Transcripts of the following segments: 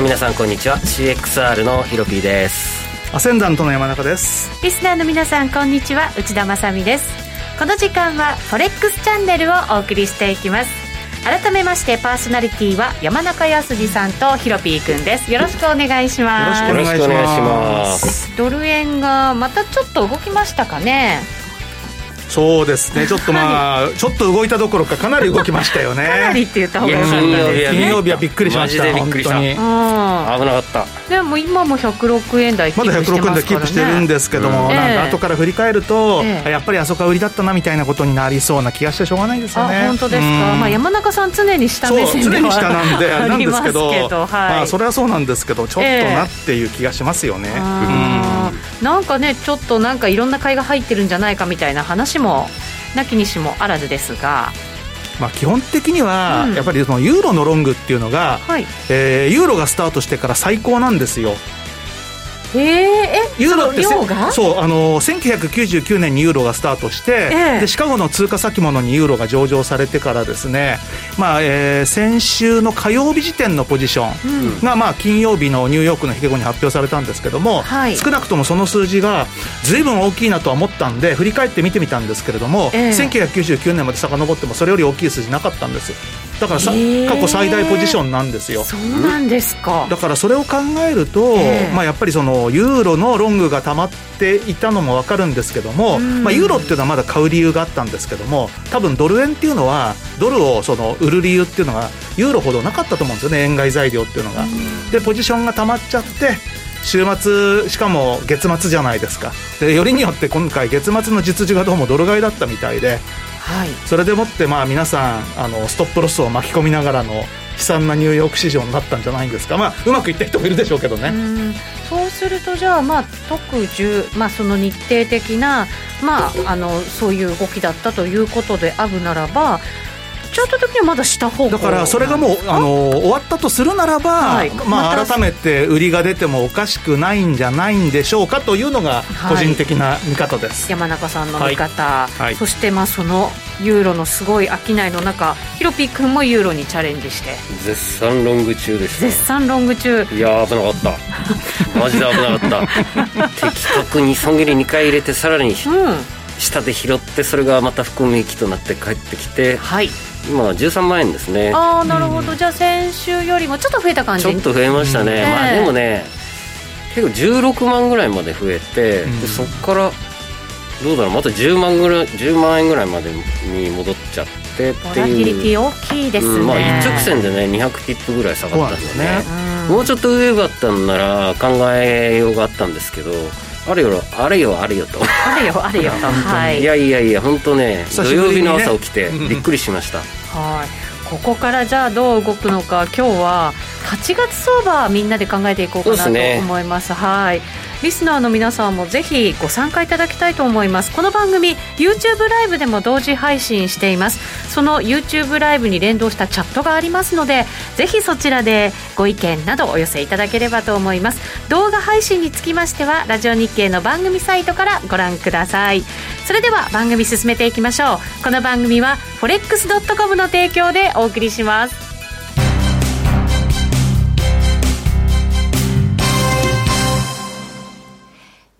の皆さんこんにちは。CXR のヒロピーです。アセンダントの山中です。リスナーの皆さんこんにちは。内田まさです。この時間はフォレックスチャンネルをお送りしていきます。改めましてパーソナリティは山中康さんとヒロピーくんです。よろしくお願いします。よろしくお願いします。ドル円がまたちょっと動きましたかねそうですね。ちょっとまあ、ちょっと動いたどころかかなり動きましたよね。かなりって言った方がよかったです金曜日はびっくりしましたびっくりした危なかったでも今も106円台まだ106円台キープしてるんですけども、うん、なんか後から振り返ると、ええ、やっぱりあそこは売りだったなみたいなことになりそうな気がしてしょうがないですよね本当ですか、まあ、山中さん常に下目線で常に下なんであれなんですけどはい、まあ、それはそうなんですけどちょっとなっていう気がしますよね、えうん、なんかねちょっとなんかいろんな買いが入ってるんじゃないかみたいな話もなきにしもあらずですが。まあ、基本的には、やっぱりそのユーロのロングっていうのが、はい、えー、ユーロがスタートしてから最高なんですよ。ええユーロってそうあの1999年にユーロがスタートして、えー、でシカゴの通貨先物にユーロが上場されてからですね、まあえー、先週の火曜日時点のポジションが、うん、まあ、金曜日のニューヨークの引け後に発表されたんですけども、はい、少なくともその数字がずいぶん大きいなとは思ったんで振り返って見てみたんですけれども、えー、1999年まで遡ってもそれより大きい数字なかったんですだからさ、え。ー、過去最大ポジションなんですよ。そうなんですか。だからそれを考えると、えー、まあ、やっぱりそのユーロのロングが溜まっていたのも分かるんですけども、まあ、ユーロっていうのはまだ買う理由があったんですけども多分ドル円っていうのはドルをその売る理由っていうのがユーロほどなかったと思うんですよね。円買い材料っていうのが。でポジションが溜まっちゃって週末しかも月末じゃないですか。でよりによって今回月末の実需がどうもドル買いだったみたいではい、それでもってまあ皆さんあのストップロスを巻き込みながらの悲惨なニューヨーク市場になったんじゃないんですか、まあ、うまくいった人もいるでしょうけどね。そうするとじゃあ、まあ、特需、まあ、その日程的な、まあ、あのそういう動きだったということであるならばチャート的にはまだ下方だからそれがもうあの終わったとするならば、はい、まあ、改めて売りが出てもおかしくないんじゃないんでしょうかというのが個人的な見方です、はい、山中さんの見方、はい、そしてまあそのユーロのすごい商いの中ヒロピー君もユーロにチャレンジして。絶賛ロング中です絶賛ロング中。いや危なかった。マジで危なかった。的確に損切り2回入れてさらに、うん。下で拾ってそれがまた含み益となって帰ってきて、はい、今は13万円ですね。ああなるほど、うん、じゃあ先週よりもちょっと増えた感じ？ちょっと増えましたね、うん、まあでもね結構16万ぐらいまで増えて、うん、でそこからどうだろう。また10万ぐらい10万円ぐらいまでに戻っちゃってっていう。大きいですね、まあ、一直線でね200ピップぐらい下がったんでね、ね、もうちょっと上だったんなら考えようがあったんですけどあれよあれよあれよと。あれよあれよ。と、はい、いやいやいや本当ね土曜日の朝起きてびっくりしました、はい。ここからじゃあどう動くのか今日は8月相場みんなで考えていこうかなと思います、ね、はいリスナーの皆さんもぜひご参加いただきたいと思います。この番組 YouTube ライブでも同時配信しています。その YouTube ライブに連動したチャットがありますのでぜひそちらでご意見などお寄せいただければと思います。動画配信につきましてはラジオ日経の番組サイトからご覧ください。それでは番組進めていきましょう。この番組は forex.com の提供でお送りします。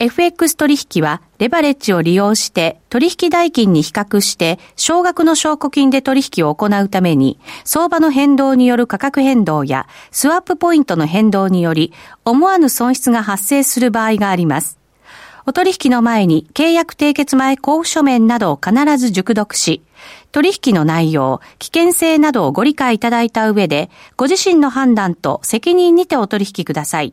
FX 取引はレバレッジを利用して取引代金に比較して少額の証拠金で取引を行うために相場の変動による価格変動やスワップポイントの変動により思わぬ損失が発生する場合があります。お取引の前に契約締結前交付書面などを必ず熟読し、取引の内容、危険性などをご理解いただいた上で、ご自身の判断と責任にてお取引ください。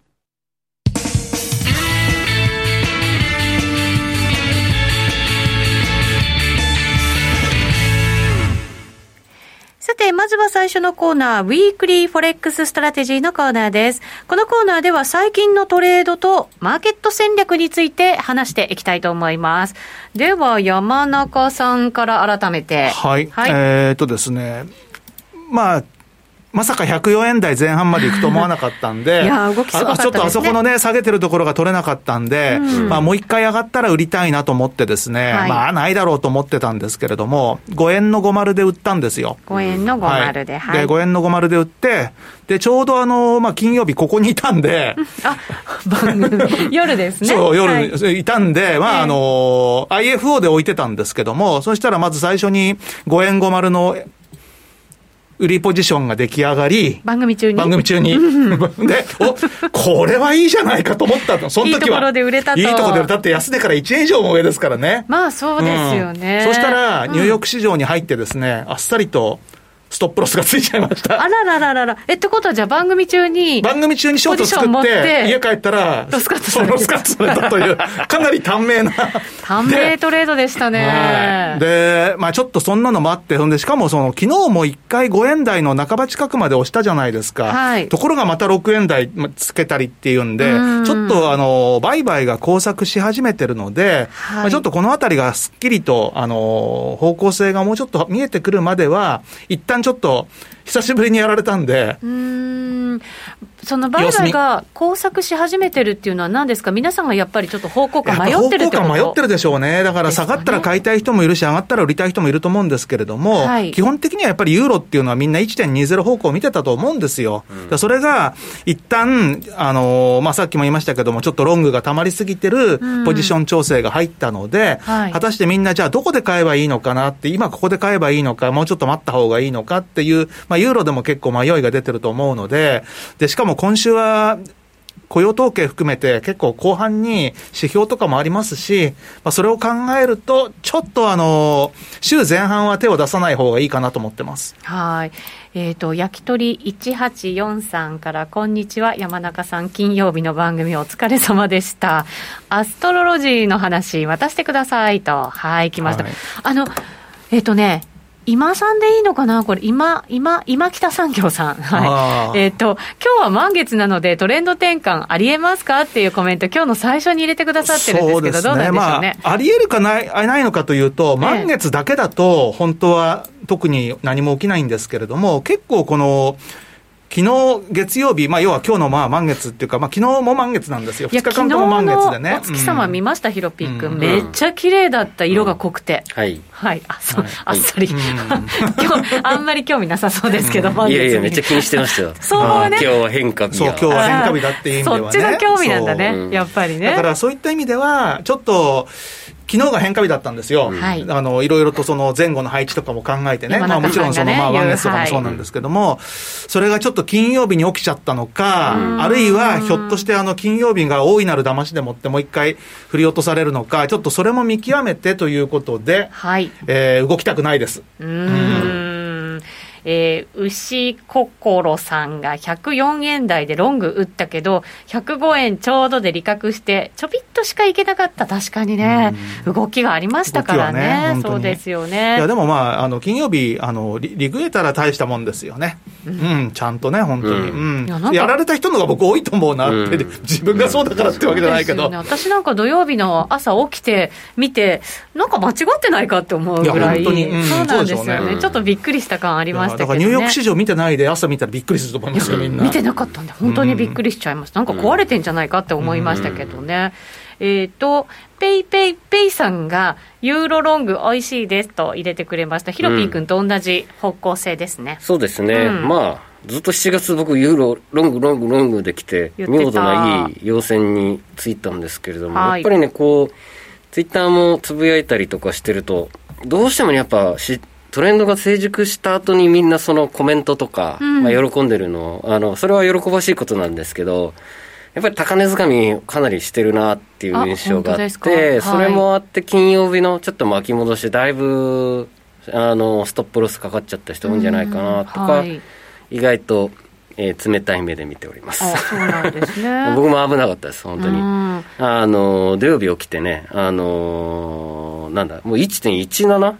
て、まずは最初のコーナー、 Weekly Forex Strategy のコーナーです。このコーナーでは最近のトレードとマーケット戦略について話していきたいと思います。では、山中さんから改めて。はい。はい、えー、っとですね、まあ、まさか104円台前半までいくと思わなかったんで、いや動きすごかった、ね、ちょっとあそこのね、下げてるところが取れなかったんで、うん、まあもう一回上がったら売りたいなと思ってですね、はい、まあないだろうと思ってたんですけれども、5円の50で売ったんですよ。5円の50で、はい。で、5円の50で売って、で、ちょうどあの、まあ金曜日ここにいたんで、あ、番組、夜ですね。そう、夜、はい、いたんで、まああの、IFO で置いてたんですけども、そしたらまず最初に5円50の売りポジションが出来上がり、番組中に。番組中に。で、お、これはいいじゃないかと思ったの。その時は。いいところで売れたと。いいところで売れたって安値から1円以上も上ですからね。まあそうですよね。うん、そしたら、ニューヨーク市場に入ってですね、あっさりと、ストップロスがついちゃいました。あららららら。え、ってことはじゃあ番組中に。番組中にショート作って、家帰ったら、ロスカットされた。ロスカットされたという、かなり短命な。短命トレードでしたね。はい、で、まあちょっとそんなのもあって、ほんで、しかもその、昨日も1回5円台の半ば近くまで押したじゃないですか。はい。ところがまた6円台つけたりっていうんで、んちょっとあの、売買が交錯し始めてるので、はい、まあ、ちょっとこのあたりがすっきりと、あの、方向性がもうちょっと見えてくるまでは、一旦ちょっと、ょっと久しぶりにやられたんで。うんその売買が交錯し始めてるっていうのは、何ですか、皆さんがやっぱりちょっと方向感迷ってるって方向感迷ってるでしょうね、だから下がったら買いたい人もいるし、上がったら売りたい人もいると思うんですけれども、はい、基本的にはやっぱりユーロっていうのは、みんな1.20方向を見てたと思うんですよ。うん、それが一旦あのー、まあ、さっきも言いましたけども、ちょっとロングが溜まりすぎてるポジション調整が入ったので、うんはい、果たしてみんな、じゃあどこで買えばいいのかなって、今ここで買えばいいのか、もうちょっと待った方がいいのかっていう、まあ、ユーロでも結構迷いが出てると思うので、でしかも今週は雇用統計含めて結構後半に指標とかもありますし、まあ、それを考えると、ちょっとあの、週前半は手を出さない方がいいかなと思ってます。はい。えっ、ー、と、焼き鳥1843から、こんにちは、山中さん、金曜日の番組お疲れ様でした。アストロロジーの話、渡してくださいと。はい、来ました。はい、あの、えっ、ー、とね、今さんでいいのかな？これ、今、今、今北産業さん。はい。えっ、ー、と、今日は満月なのでトレンド転換ありえますか？っていうコメント、今日の最初に入れてくださってるんですけど、うね、どうなんでしょうね？まあ、ありえるかない、ないのかというと、満月だけだと、本当は特に何も起きないんですけれども、結構この、昨日月曜日、まあ、要は今日のまあ満月っていうか、まあ昨日も満月なんですよ、2日間とも満月でね。お月様見ました、ヒロピー君、めっちゃ綺麗だった、色が濃くて。はい。はい、あそう、あっさり、今日あんまり興味なさそうですけど、いやいや、めっちゃ気にしてましたよ。そうね。今日は変化日そう、今日は変化日だっていう意味ではね。そっちの興味なんだね、やっぱりね。だからそういった意味では、ちょっと、昨日が変化日だったんですよ、はい、あのいろいろとその前後の配置とかも考えてね、ねまあ、もちろんその、まあ、ワンネスとかもそうなんですけども、はい、それがちょっと金曜日に起きちゃったのか、あるいはひょっとしてあの金曜日が大いなる騙しでもって、もう一回振り落とされるのか、ちょっとそれも見極めてということで、はい。えー、動きたくないです。うんえー、牛心さんが104円台でロング打ったけど、105円ちょうどで利確して、ちょびっとしかいけなかった、確かにね、動きがありましたからね、ねそうですよね。いや、でもまあ、あの金曜日あのリ、リグえたら大したもんですよね、うん、うん、ちゃんとね、本当に、うん、うん、やられた人のが僕、多いと思うなって、うん、自分がそうだからってわけじゃないけど、ね、私なんか土曜日の朝起きて、見て、なんか間違ってないかって思うぐらい、いそうなんですよね、ちょっとびっくりした感ありましね、だからニューヨーク市場見てないで、朝見たらびっくりすると思いますよ、みんな。見てなかったんで、本当にびっくりしちゃいます。なんか壊れてんじゃないかって思いましたけどね。えっ、ー、と、ペイペイペイさんが、ユーロロング美味しいですと入れてくれました。ヒロピー君と同じ方向性ですね。そうですね。うん、まあ、ずっと7月僕ユーロロングロングロングできて見事ないい要線についたんですけれども、やっぱりねこうツイッターもつぶやいたりとかしてるとどうしてもやっぱしトレンドが成熟した後にみんなそのコメントとか、うん、まあ、喜んでるの、あの、それは喜ばしいことなんですけど、やっぱり高値掴みかなりしてるなっていう印象があって、はい、それもあって金曜日のちょっと巻き戻し、だいぶ、あの、ストップロスかかっちゃった人多いんじゃないかなとか、はい、意外と、えー、冷たい目で見ております。そうなんですね。僕も危なかったです、本当に。あの、土曜日起きてね、あのー、なんだ、もう1.17、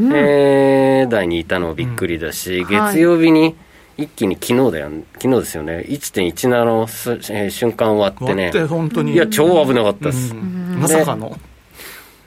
うん、えー、台にいたのもびっくりだし、うん、月曜日に一気に昨日だよ、昨日ですよね、1.17の、えー、瞬間終わってね、本当に。いや、超危なかったです。まさかの？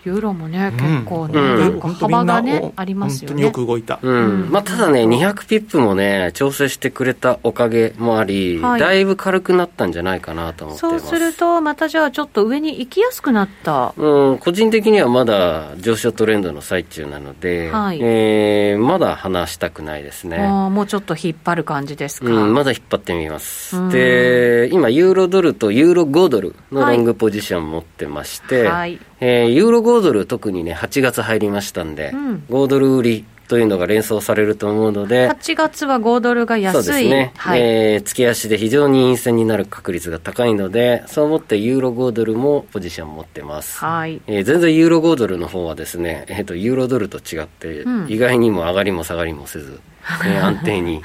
ユーロもね、結構ね、うん、幅がね、ありますよね。よく動いた。うん。まあ、ただね、200ピップもね、調整してくれたおかげもあり、はい、だいぶ軽くなったんじゃないかなと思ってそうすると、またじゃあ、ちょっと上に行きやすくなった。うん、個人的にはまだ上昇トレンドの最中なので、はい、えー、まだ話したくないですね。あもうちょっと引っ張る感じですか。うん、まだ引っ張ってみます。で、今、ユーロドルとユーロ5ドルのロングポジション持ってまして、はい、えー、ユーロ5ドル特にね、8月入りましたんで、うん、5ドル売りというのが連想されると思うので、8月は5ドルが安い。そうですね。はい、えー、月足で非常に陰線になる確率が高いので、そう思ってユーロ5ドルもポジション持ってます。はい。えー、全然ユーロ5ドルの方はですね、えっ、ー、と、ユーロドルと違って、意外にも上がりも下がりもせず、えー、安定に、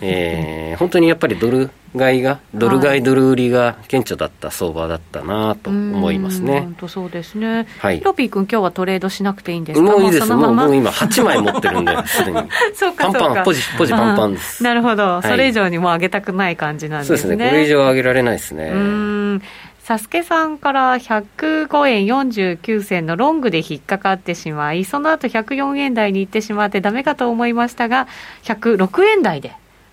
えー、本当にやっぱりドル買いが、ドル買い、ドル売りが顕著だった相場だったなと思いますね。本当そうですね。はい。ヒロピー君、今日はトレードしなくていいんですか？もういいです。もうもう今、8枚持ってるんで、すでに。そうか、パンパン、ポジ、ポジパンパンです。なるほど、それ以上にもう上げたくない感じなんですね。そうですね、これ以上上げられないですね。うん。サスケさんから105円49銭のロングで引っかかってしまい、その後104円台に行ってしまってダメかと思いましたが、106円台で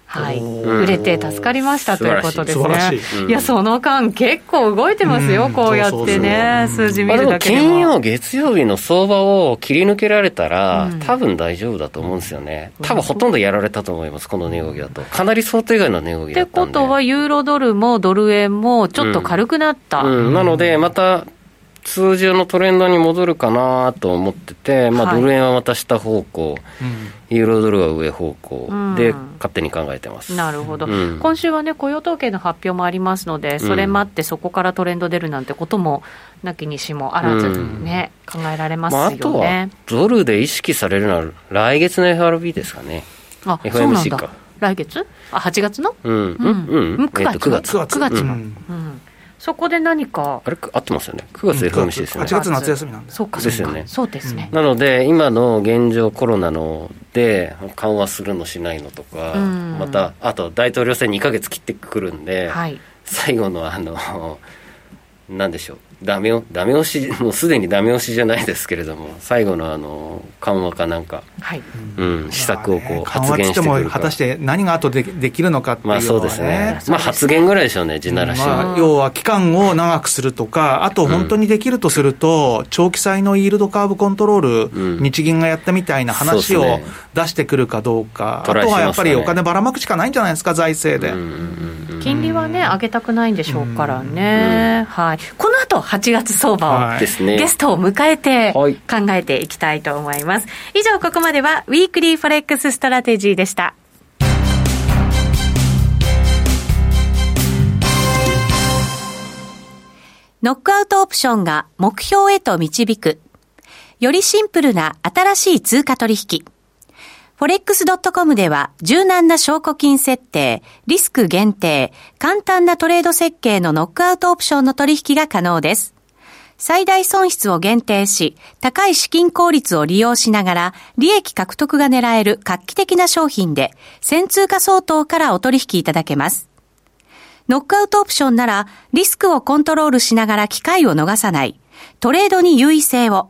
はい、売れて助かりましたということですね。いや、その間、結構動いてますよ、こうやってね、数字見るだけでも。金曜、月曜日の相場を切り抜けられたら、多分大丈夫だと思うんですよね。多分ほとんどやられたと思います、この値動きだと。かなり想定外の値動きだったってことは、ユーロドルもドル円もちょっと軽くなった。なので、また、通常のトレンドに戻るかなと思ってて、まあ、ドル円はまた下方向、はい、ユーロドルは上方向で勝手に考えてます、うん、なるほど、うん、今週はね、雇用統計の発表もありますので、それ待ってそこからトレンド出るなんてことも、なきにしもあらずね、うん、考えられますよね、まあ、あとはドルで意識されるのは、来月の FRB ですかね、あ FMC か。来月？あ、8月の？うん、うん、うん、9月。9月。9月。の。うんそこで何かあれ？合ってますよね。9月 FMC ですね、8月夏休みなんでそうかですよね。そうですね、なので今の現状コロナので緩和するのしないのとか、またあと大統領選2か月切ってくるんで、はい、最後のあのなんでしょうダメダメ押し もうすでにダメ押しじゃないですけれども最後のあの緩和かなんか、はい。うん、施策をこう発言してくるか、果たして何が後でできるのかっていうのは、ね、まあそうですね。まあ発言ぐらいでしょうね地ならし、まあ、要は期間を長くするとかあと本当にできるとすると、長期債のイールドカーブコントロール、うん、日銀がやったみたいな話を出してくるかどうか、ね、あとはやっぱりお金ばらまくしかないんじゃないですか財政で、金利はね上げたくないんでしょうからね、はいこの後8月相場を、ゲストを迎えて考えていきたいと思います。以上、ここまでは、ウィークリーフォレックスストラテジーでした。ノックアウトオプションが目標へと導く。よりシンプルな新しい通貨取引。forex.com では柔軟な証拠金設定、リスク限定、簡単なトレード設計のノックアウトオプションの取引が可能です。最大損失を限定し、高い資金効率を利用しながら、利益獲得が狙える画期的な商品で、先通貨相当からお取引いただけます。ノックアウトオプションなら、リスクをコントロールしながら機会を逃さない、トレードに優位性を、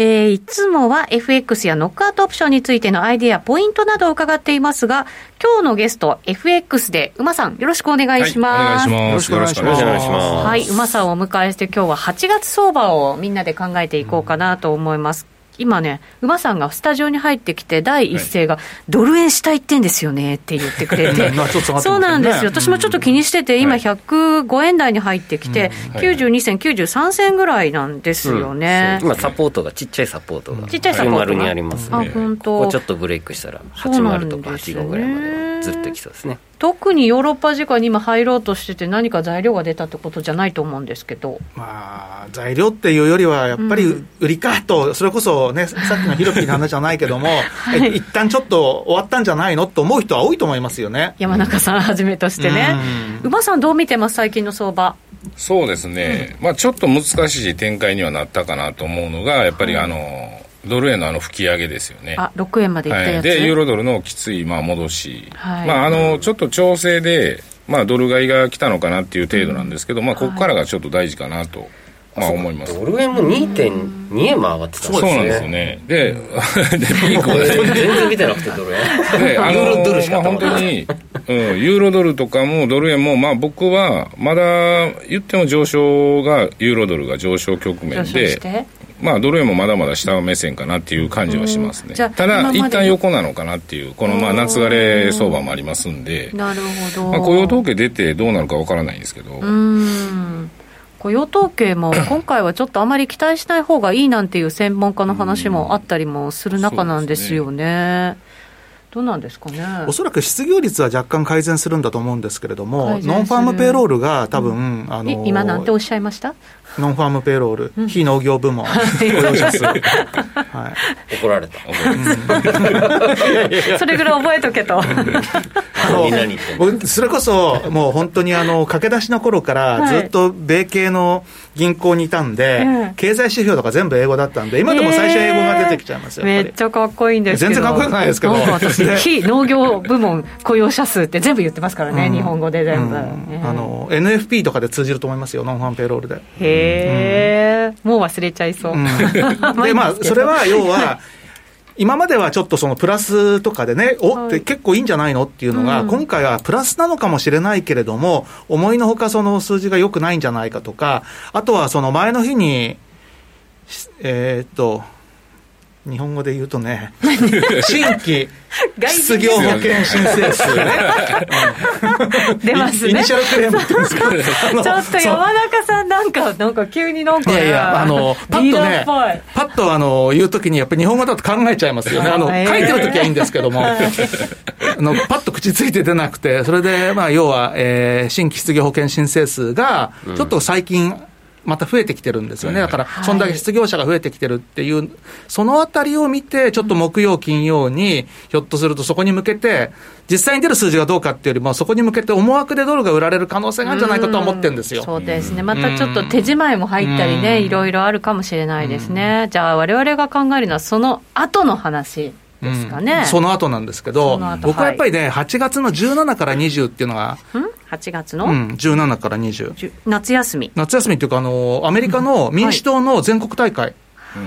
えー、いつもは FX やノックアウトオプションについてのアイデア、ポイントなどを伺っていますが、今日のゲスト、FX で、馬さん、よろしくお願いします。はい、よろしくお願いします。よろしくお願いします。はい、馬さんをお迎えして、今日は8月相場をみんなで考えていこうかなと思います。今ね、馬さんがスタジオに入ってきて、第一声が、はい、ドル円したいってんですよねって言ってくれて、そうなんですよ、私もちょっと気にしてて、今、105円台に入ってきて、うん、92銭、93銭ぐらいなんですよね、うん、今、サポートが、ちっちゃいサポートが、ちっちゃいサポートが。にありますね、あ本当。ここちょっとブレイクしたら、80とか85ぐらいまでずっといきそうですね。特にヨーロッパ時間に今入ろうとしてて何か材料が出たってことじゃないと思うんですけど。まあ材料っていうよりはやっぱり売りかと、それこそね さっきのヒロピーの話じゃないけども、はい、一旦ちょっと終わったんじゃないのと思う人は多いと思いますよね。山中さんはじめとしてね、馬さんどう見てます最近の相場？そうですね、うん、まあちょっと難しい展開にはなったかなと思うのがやっぱりあの、ドル円のあの吹き上げですよね。あ、6円までいったやつ、はい、で、ユーロドルのきつい、まあ、戻し。はい、まあ、あの、ちょっと調整で、まあ、ドル買いが来たのかなっていう程度なんですけど、うん、まあ、ここからがちょっと大事かなと。まあ思います。ドル円も2.2円も上がってたんですね。そうなんですよね。で、で、ピークは全然見てなくて、ドル円。で、あの、ユーロドルしか、本当に、うん、ユーロドルとかもドル円も、まあ僕は、まだ言っても上昇が、ユーロドルが上昇局面で、まあ、ドル円もまだまだ下目線かなっていう感じはしますね。ただ、一旦横なのかなっていう、このまあ夏枯れ相場もありますんで、なるほど。まあ、雇用統計出てどうなるかわからないんですけど。雇用統計も今回はちょっとあまり期待しない方がいいなんていう専門家の話もあったりもする中なんですよね。どうなんですかね？おそらく失業率は若干改善するんだと思うんですけれども、 non-farm payroll が多分、うん、あの今なんておっしゃいました？ non-farm payroll、うん、非農業部門、雇用者数、はい、怒られた、それぐらい覚えとけと。あのそれこそ、もう本当にあの駆け出しの頃からずっと米系の銀行にいたんで、はい、経済指標とか全部英語だったんで、今でも最初英語が出てきちゃいますよ、めっちゃかっこいいんです全然かっこよくないですけど、非農業部門雇用者数って全部言ってますからね、うん、日本語で全部、うん、あの NFP とかで通じると思いますよ、ノンファンペイロールで。へへえ、うん、もう忘れちゃいそう。で、まあ、それは要は、今まではちょっとそのプラスとかでね、おって結構いいんじゃないの？っていうのが、今回はプラスなのかもしれないけれども、思いのほかその数字が良くないんじゃないかとか、あとはその前の日に、えっと、日本語で言うとね、新規。失業保険申請数ね。出ますね。 initial claim って言うんですけど、ちょっと山中さんなんか、なんか急になんか、いやいや、あの、パッとね、パッとあの、言うときにやっぱり日本語だと考えちゃいますよね。あの、書いてるときはいいんですけども、あの、パッと口ついて出なくて、それで、まあ、要は、えー、新規失業保険申請数が、ちょっと最近、また増えてきてるんですよね、だから、そんだけ失業者が増えてきてるっていう、そのあたりを見て、ちょっと木曜、金曜に、ひょっとするとそこに向けて、実際に出る数字がどうかっていうよりも、そこに向けて思惑でドルが売られる可能性があるんじゃないかと思ってるんですよ。そうですね、またちょっと手仕舞いも入ったりね、いろいろあるかもしれないですね。じゃあ、われわれが考えるのは、その後の話。ですかね、うん、その後なんですけど、僕はやっぱりね、8月の17から20っていうのが、8月の、うん、17から20。夏休み。夏休みっていうか、あの、アメリカの民主党の全国大会。は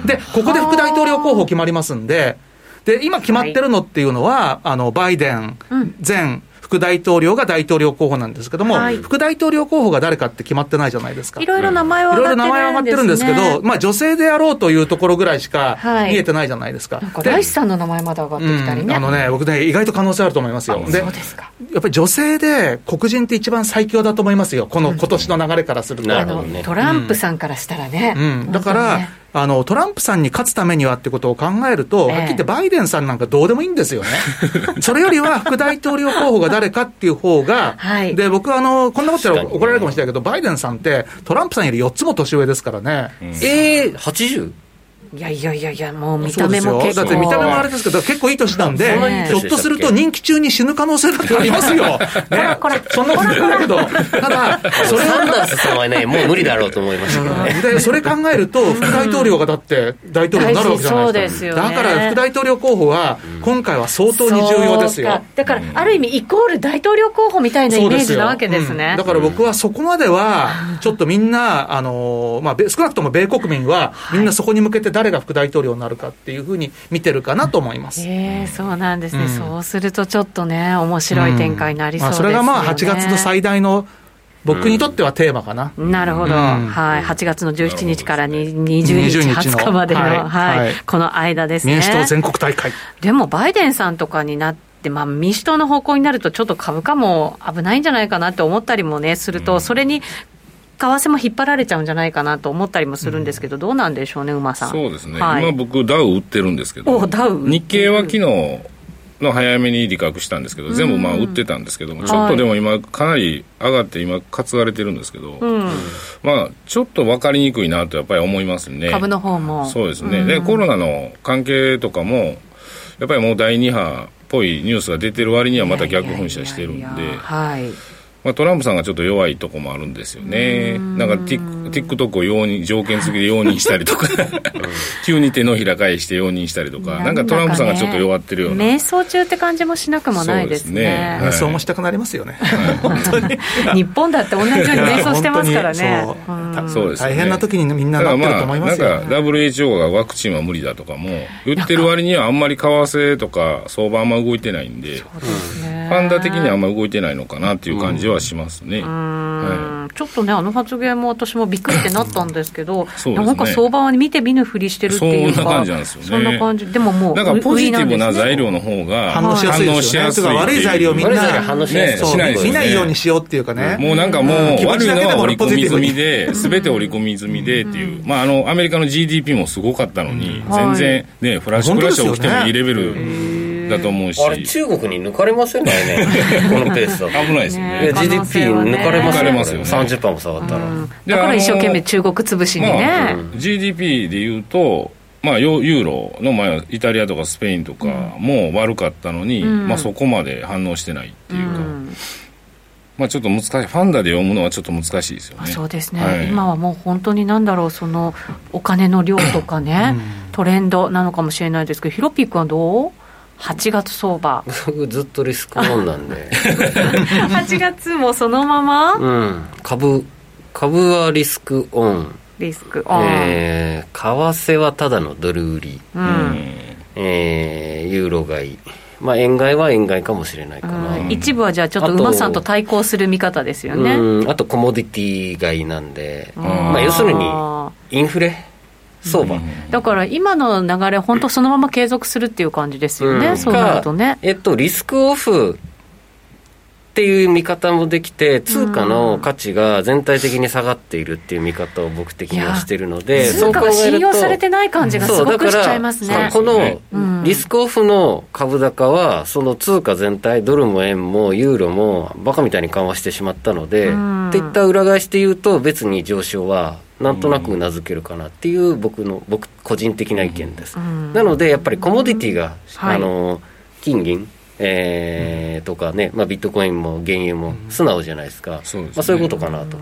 い、で、ここで副大統領候補決まりますんで、で、今決まってるのっていうのは、あの、バイデン前副大統領が大統領候補なんですけども、はい、副大統領候補が誰かって決まってないじゃないですか。いろいろ名前は上がってるんです、ね、いろいろ名前は上がってるんですけど、まあ女性であろうというところぐらいしか見えてないじゃないですか。はい、なんかライスさんの名前まで上がってきたりね。うん、あのね、僕ね、意外と可能性あると思いますよ。で、そうですか。やっぱり女性で黒人って一番最強だと思いますよ。この今年の流れからすると。ね、トランプさんからしたらね。うん、だから、あの、トランプさんに勝つためにはってことを考えると、はっきり言ってバイデンさんなんかどうでもいいんですよね。それよりは副大統領候補が誰かっていう方が、はい、で、僕はあの、こんなこと言ったら怒られるかもしれないけど、バイデンさんってトランプさんより4つも年上ですからね。うん、えー、80? いやいやいやいや、もう見た目も結構。だって見た目もあれですけど、結構いい年なんで、ひょっとすると任期中に死ぬ可能性だってありますよ。ね、これ、そんなことないけど、ただ、それサンダースさんはね、もう無理だろうと思いましたけどね。で、それ考えると、副大統領がだって大統領になるわけじゃないですか。だから副大統領候補は、今回は相当に重要ですよ。だから、ある意味、イコール大統領候補みたいなイメージなわけですね。だから僕はそこまでは、ちょっとみんな、あの、まあ、少なくとも米国民は、みんなそこに向けて誰が副大統領なるかっていうふうに見てるかなと思います。えー、そうなんですね、うん、そうするとちょっとね、面白い展開になりそうです、ね。うん。まあ、それがまあ8月の最大の僕にとってはテーマかな。うん、なるほど、うん、はい、8月の17日から20日、20日までの、はい、はい、この間ですね。民主党全国大会。でも、バイデンさんとかになって、まあ、民主党の方向になると、ちょっと株価も危ないんじゃないかなって思ったりもね、すると、それに為替も引っ張られちゃうんじゃないかなと思ったりもするんですけど、どうなんでしょうね、馬さん。そうですね、はい、今、僕、ダウ売ってるんですけど、ダウ。日経は昨日の早めに利確したんですけど、全部まあ売ってたんですけども、ちょっとでも今、かなり上がって、今、担がれてるんですけど、うん、まあ、ちょっと分かりにくいなとやっぱり思いますね。株の方も。そうですね、でコロナの関係とかも、やっぱりもう第2波っぽいニュースが出てる割にはまた逆噴射してるんで。はい。まあ、トランプさんがちょっと弱いとこもあるんですよね。なんか TikTok を容認、条件付きで容認したりとか。急に手のひら返して容認したりとか、なんかトランプさんがちょっと弱ってるような。瞑想中って感じもしなくもないですね。瞑想、もしたくなりますよね。日本だって同じように瞑想してますからね。そう。です、大変な時にみんななってると思いますよ、なんか WHO がワクチンは無理だとかも言ってる割にはあんまり為替とか相場あんま動いてないんで、そうですね。ファンダ的にはあんまり動いてないのかなっていう感じはしますね、はい、ちょっとね、あの発言も私もびっくりってなったんですけど、ね、なんか相場は見て見ぬふりしてるっていうか、そんな感じなんですよね。そんな感じ、でももう、なんかポジティブな材料の方が反応しやすいね。悪い材料みんな反応しやすい、ね、見ないようにしようっていうかね。もうなんかもう、悪いのは織り込み済みで、すべて織り込み済みでっていう、まああの、アメリカの GDP もすごかったのに、全然ね、フラッシュクラッシュ起きてもいいレベル。だと思うし、あれ、中国に抜かれませんね、このペースだと。危ないですよね。GDP 抜かれますよ、ね、ますよ、ね、30%も下がったら。だから一生懸命中国潰しにね。まあ、GDP でいうと、まあ、ユーロの前イタリアとかスペインとかも悪かったのに、うん、まあ、そこまで反応してないっていうか、うん、まあ、ちょっと難しい。ファンダで読むのはちょっと難しいですよね。そうですね、はい、今はもう本当になんだろうそのお金の量とかね、うん、トレンドなのかもしれないですけどヒロピックはどう？8月相場。僕ずっとリスクオンなんで。8月もそのまま、うん、株株はリスクオン。リスクオン、えー、為替はただのドル売り、うん、えー、ユーロ買い。まあ、円買いは円買いかもしれないかな、うん、一部はじゃあちょっと馬さんと対抗する見方ですよね。あとコモディティ買いなんで、まあ、要するにインフレ相場、だから今の流れ、本当そのまま継続するっていう感じですよね、うん、そうなるとね。えっと、リスクオフっていう見方もできて、通貨の価値が全体的に下がっているっていう見方を僕的にはしてるので、通貨が信用されてない感じがすごくしちゃいますね。このリスクオフの株高は、その通貨全体、ドルも円もユーロもバカみたいに緩和してしまったので、っていった裏返しで言うと、別に上昇はなんとなくうなずけるかなっていう僕の僕個人的な意見です、なのでやっぱりコモディティが、あの金銀えー、とかね、まあ、ビットコインも原油も素直じゃないですか、そう、まあ、そういうことかなと、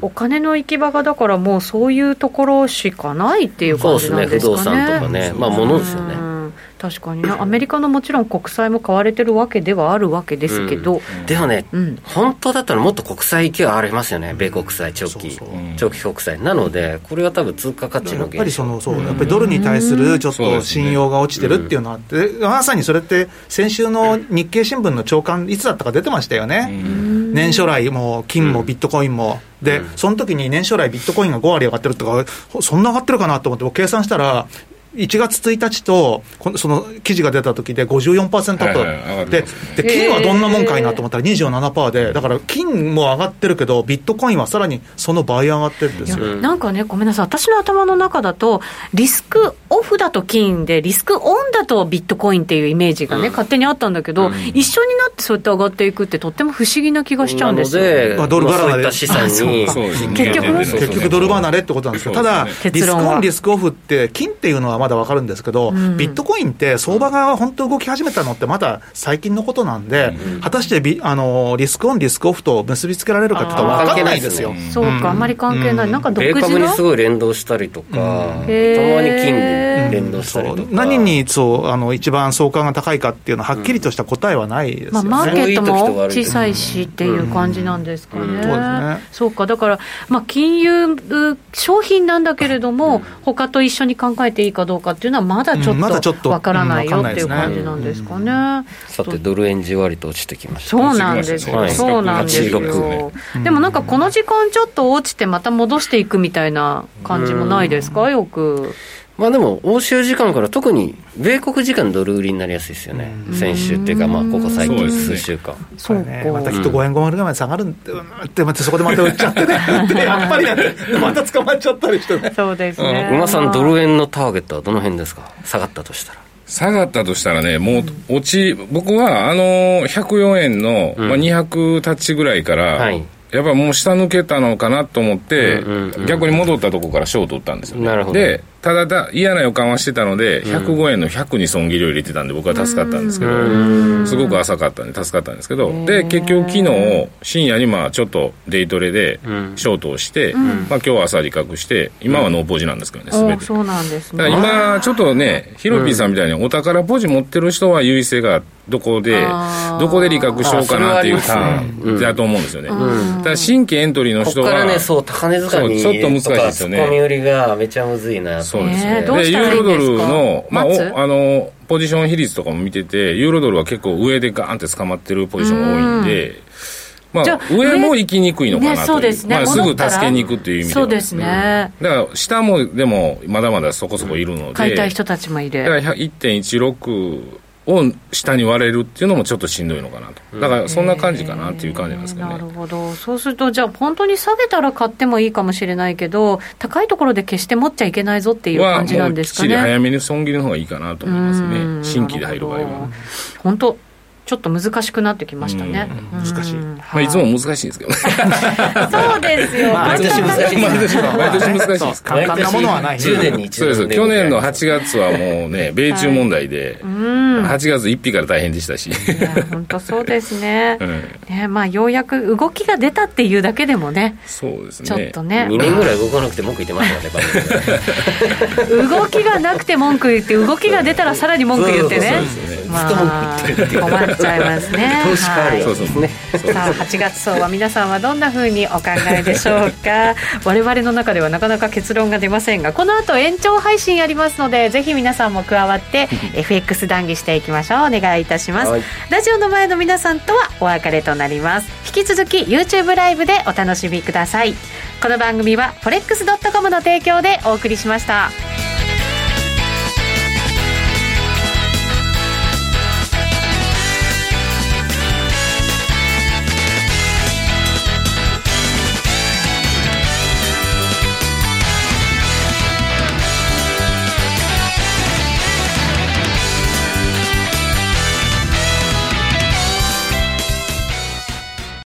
お金の行き場がだからもうそういうところしかないっていう感じなんですかね。そうですね。不動産とかね。まあ物ですよね確かにね、アメリカのもちろん国債も買われてるわけではあるわけですけど、うん、でもね、うん、本当だったらもっと国債勢いありますよね、米国債、長期、そうそう。長期国債、なので、これは多分通貨価値のやっぱりそのそう、やっぱりドルに対するちょっと信用が落ちてるっていうのはあって、まさにそれって、先週の日経新聞の朝刊、いつだったか出てましたよね、年初来も金もビットコインも。で、その時に年初来ビットコインが5割上がってるとか、そんな上がってるかなと思って、計算したら、1月1日と、その記事が出た時で54%アップ、でで金はどんなもんかいなと思ったら27%で、だから金も上がってるけど、ビットコインはさらにその倍上がってるんですよ。なんかね、ごめんなさい、私の頭の中だと、リスクオフだと金で、リスクオンだとビットコインっていうイメージがね、うん、勝手にあったんだけど、うん、一緒になってそうやって上がっていくって、とっても不思議な気がしちゃうんですよ。まあ、ドル離れ。資産に結局、結局ドル離れってことなんですけど、ただ、リスクオン、リスクオフって、金っていうのはまだ分かるんですけど、ビットコインって相場が本当動き始めたのってまだ最近のことなんで、果たしてビあのリスクオン、リスクオフと結びつけられるかって言ったら分かんないですよ。そうか、あんまり関係ない。なんか独自の？株にすごい連動したりとか、たまに金に連動したりとか。何にそうあの一番相関が高いかっていうのははっきりとした答えはないですよね。まあ、マーケットも小さいしっていう感じなんですかね。そうですね。そうか、だから、まあ、金融商品なんだけれども、他と一緒に考えていいかどうかっていうのはまだちょっとわからないよっていう感じなんですかね。さて、ドル円じわりと落ちてきました。そうなんですよ。そうなんですよ。でもなんかこの時間ちょっと落ちてまた戻していくみたいな感じもないですか、よく。まあでも、欧州時間から特に米国時間ドル売りになりやすいですよね、先週っていうか、まあ、ここ最近、数週間。そうね、またきっと5円5円ぐらいまで下がるんで、って、またそこでまた売っちゃってね、やっぱりやって、また捕まっちゃったりしてね。そうですね。馬さん、ドル円のターゲットはどの辺ですか、下がったとしたら。下がったとしたらね、もう落ち、僕はあの104円の、まあ、200タッチぐらいから、はい。やっぱもう下抜けたのかなと思って、逆に戻ったところからショート打ったんですよ、ね、なるほど。でただだ嫌な予感はしてたので、105円の100に損切りを入れてたんで、僕は助かったんですけど、すごく浅かったんで、助かったん。ですけど、で、結局、昨日深夜にまあちょっとデイトレでショートをして、まあ今日は朝利確して、今はノーポジなんですけどね、すべて。そうなんですね。今、ちょっとね、ヒロピーさんみたいにお宝ポジ持ってる人は優位性がどこで、どこで利確しようかなっていうターンだと思うんですよね。ただ新規エントリーの人は、ここからね、そう、ちょっと難しいですよね。売りがめちゃむずいなそうですね。で、ユーロドルの、まあ、あの、ポジション比率とかも見てて、ユーロドルは結構上でガーンって捕まってるポジションが多いんで、まあ、上も行きにくいのかなとね、ね。まあ、すぐ助けに行くっていう意味でそうですね。だから、下もでも、まだまだそこそこいるので。買いたい人たちもいる。だから、1.16を下に割れるっていうのもちょっとしんどいのかなと、だからそんな感じかなっていう感じなんですけどね。なるほど、そうすると、じゃあ、本当に下げたら買ってもいいかもしれないけど、高いところで決して持っちゃいけないぞっていう感じなんですかね。早めに損切りの方がいいかなと思いますね、新規で入る場合は。本当ちょっと難しくなってきましたね。難しい。まあ、いつも難しいんですけどね。そうですよ。毎年難しい。毎年難しいです。簡単なものはない。10年に一度。そうです。去年の8月はもうね、米中問題で、8月1日から大変でしたし。本当そうですね。ね、まあ、ようやく動きが出たっていうだけでもね。そうですね。ちょっとね。2年ぐらい動かなくて文句言ってましたよね、動きがなくて文句言って、動きが出たらさらに文句言ってね。まあ、困っちゃいますね。投資家あるよ、そうね。さあ、8月相場、皆さんはどんなふうにお考えでしょうか？我々の中ではなかなか結論が出ませんが、この後延長配信ありますので、ぜひ皆さんも加わって、FX 談義していきましょう。お願いいたします。ラジオの前の皆さんとはお別れとなります。引き続き YouTube ライブでお楽しみください。この番組は forex.com の提供でお送りしました。